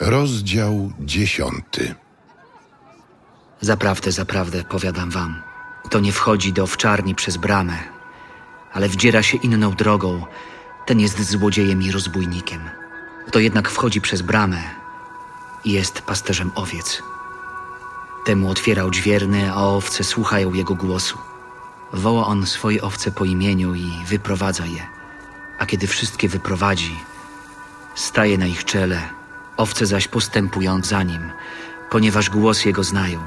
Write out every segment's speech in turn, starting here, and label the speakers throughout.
Speaker 1: Rozdział dziesiąty.
Speaker 2: Zaprawdę, zaprawdę, powiadam wam, kto nie wchodzi do owczarni przez bramę, ale wdziera się inną drogą, ten jest złodziejem i rozbójnikiem. Kto jednak wchodzi przez bramę, jest pasterzem owiec. Temu otwiera odźwierny, a owce słuchają jego głosu. Woła on swoje owce po imieniu i wyprowadza je. A kiedy wszystkie wyprowadzi, staje na ich czele, owce zaś postępują za nim, ponieważ głos jego znają.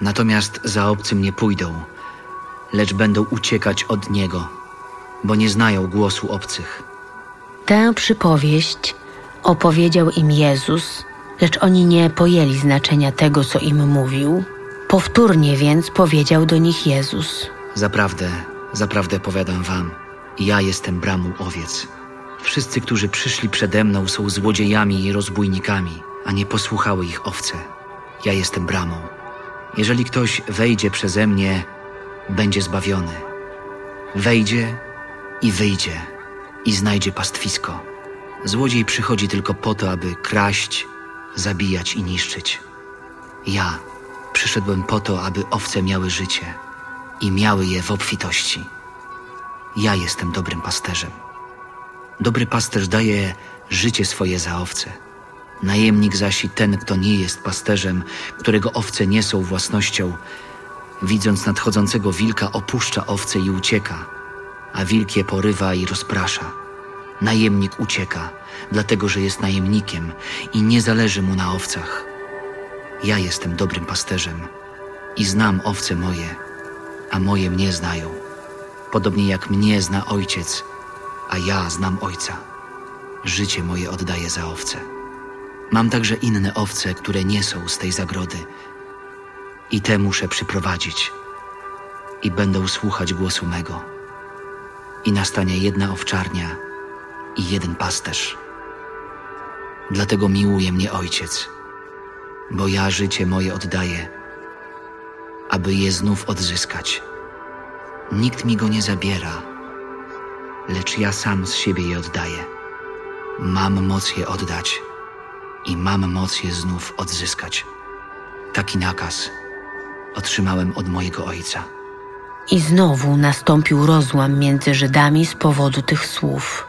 Speaker 2: Natomiast za obcym nie pójdą, lecz będą uciekać od niego, bo nie znają głosu obcych.
Speaker 3: Tę przypowieść opowiedział im Jezus, lecz oni nie pojęli znaczenia tego, co im mówił. Powtórnie więc powiedział do nich Jezus.
Speaker 2: Zaprawdę, zaprawdę powiadam wam, ja jestem bramą owiec. Wszyscy, którzy przyszli przede mną, są złodziejami i rozbójnikami, a nie posłuchały ich owce. Ja jestem bramą. Jeżeli ktoś wejdzie przeze mnie, będzie zbawiony. Wejdzie i wyjdzie i znajdzie pastwisko. Złodziej przychodzi tylko po to, aby kraść, zabijać i niszczyć. Ja przyszedłem po to, aby owce miały życie i miały je w obfitości. Ja jestem dobrym pasterzem. Dobry pasterz daje życie swoje za owce. Najemnik zaś i ten, kto nie jest pasterzem, którego owce nie są własnością, widząc nadchodzącego wilka, opuszcza owce i ucieka, a wilk je porywa i rozprasza. Najemnik ucieka, dlatego że jest najemnikiem i nie zależy mu na owcach. Ja jestem dobrym pasterzem i znam owce moje, a moje mnie znają, podobnie jak mnie zna ojciec, a ja znam ojca. Życie moje oddaję za owce. Mam także inne owce, które nie są z tej zagrody, i te muszę przyprowadzić, i będą słuchać głosu mego. I nastanie jedna owczarnia i jeden pasterz. Dlatego miłuje mnie ojciec, bo ja życie moje oddaję, aby je znów odzyskać. Nikt mi go nie zabiera, lecz ja sam z siebie je oddaję. Mam moc je oddać i mam moc je znów odzyskać. Taki nakaz otrzymałem od mojego ojca.
Speaker 3: I znowu nastąpił rozłam między Żydami z powodu tych słów.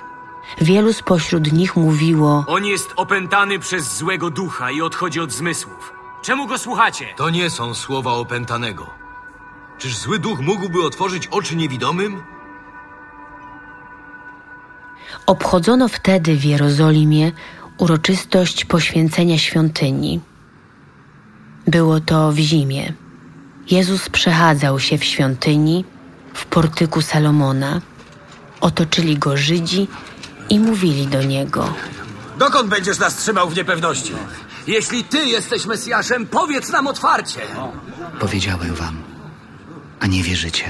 Speaker 3: Wielu spośród nich mówiło:
Speaker 4: On jest opętany przez złego ducha i odchodzi od zmysłów. Czemu go słuchacie?
Speaker 5: To nie są słowa opętanego. Czyż zły duch mógłby otworzyć oczy niewidomym?
Speaker 3: Obchodzono wtedy w Jerozolimie uroczystość poświęcenia świątyni. Było to w zimie. Jezus przechadzał się w świątyni, w portyku Salomona. Otoczyli go Żydzi i mówili do niego.
Speaker 4: Dokąd będziesz nas trzymał w niepewności?
Speaker 5: Jeśli ty jesteś Mesjaszem, powiedz nam otwarcie.
Speaker 2: Powiedziałem wam, a nie wierzycie.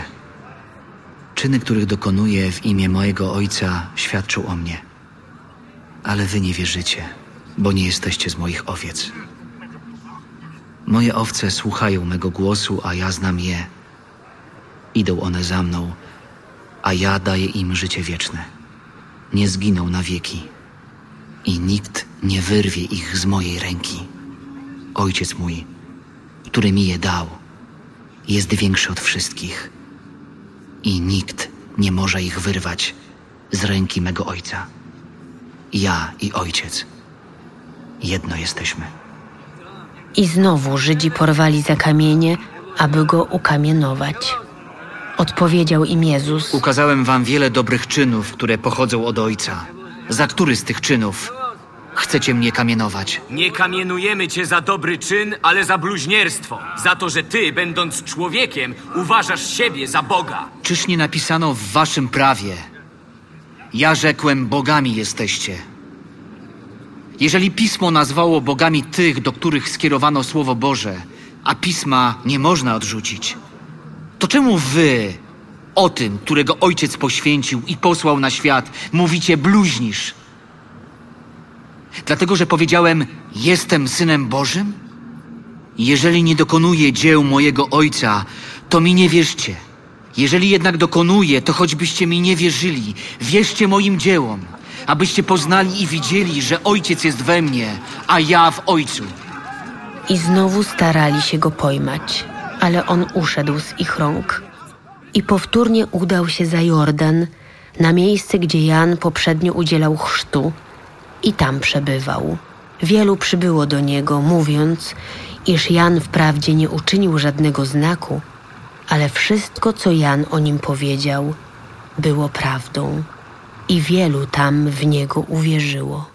Speaker 2: Czyny, których dokonuję w imię mojego Ojca, świadczą o mnie. Ale wy nie wierzycie, bo nie jesteście z moich owiec. Moje owce słuchają mego głosu, a ja znam je. Idą one za mną, a ja daję im życie wieczne. Nie zginą na wieki i nikt nie wyrwie ich z mojej ręki. Ojciec mój, który mi je dał, jest większy od wszystkich i nikt nie może ich wyrwać z ręki mego ojca. Ja i ojciec jedno jesteśmy.
Speaker 3: I znowu Żydzi porwali za kamienie, aby go ukamienować. Odpowiedział im Jezus:
Speaker 2: Ukazałem wam wiele dobrych czynów, które pochodzą od ojca. Za który z tych czynów chcecie mnie kamienować?
Speaker 4: Nie kamienujemy cię za dobry czyn, ale za bluźnierstwo. Za to, że ty, będąc człowiekiem, uważasz siebie za Boga.
Speaker 2: Czyż nie napisano w waszym prawie? Ja rzekłem, bogami jesteście. Jeżeli pismo nazwało bogami tych, do których skierowano słowo Boże, a pisma nie można odrzucić, to czemu wy o tym, którego ojciec poświęcił i posłał na świat, mówicie bluźnisz? Dlatego, że powiedziałem, jestem synem Bożym? Jeżeli nie dokonuję dzieł mojego ojca, to mi nie wierzcie. Jeżeli jednak dokonuję, to choćbyście mi nie wierzyli, wierzcie moim dziełom, abyście poznali i widzieli, że ojciec jest we mnie, a ja w Ojcu.
Speaker 3: I znowu starali się go pojmać, ale on uszedł z ich rąk. I powtórnie udał się za Jordan, na miejsce, gdzie Jan poprzednio udzielał chrztu, i tam przebywał. Wielu przybyło do niego, mówiąc, iż Jan wprawdzie nie uczynił żadnego znaku, ale wszystko, co Jan o nim powiedział, było prawdą. I wielu tam w niego uwierzyło.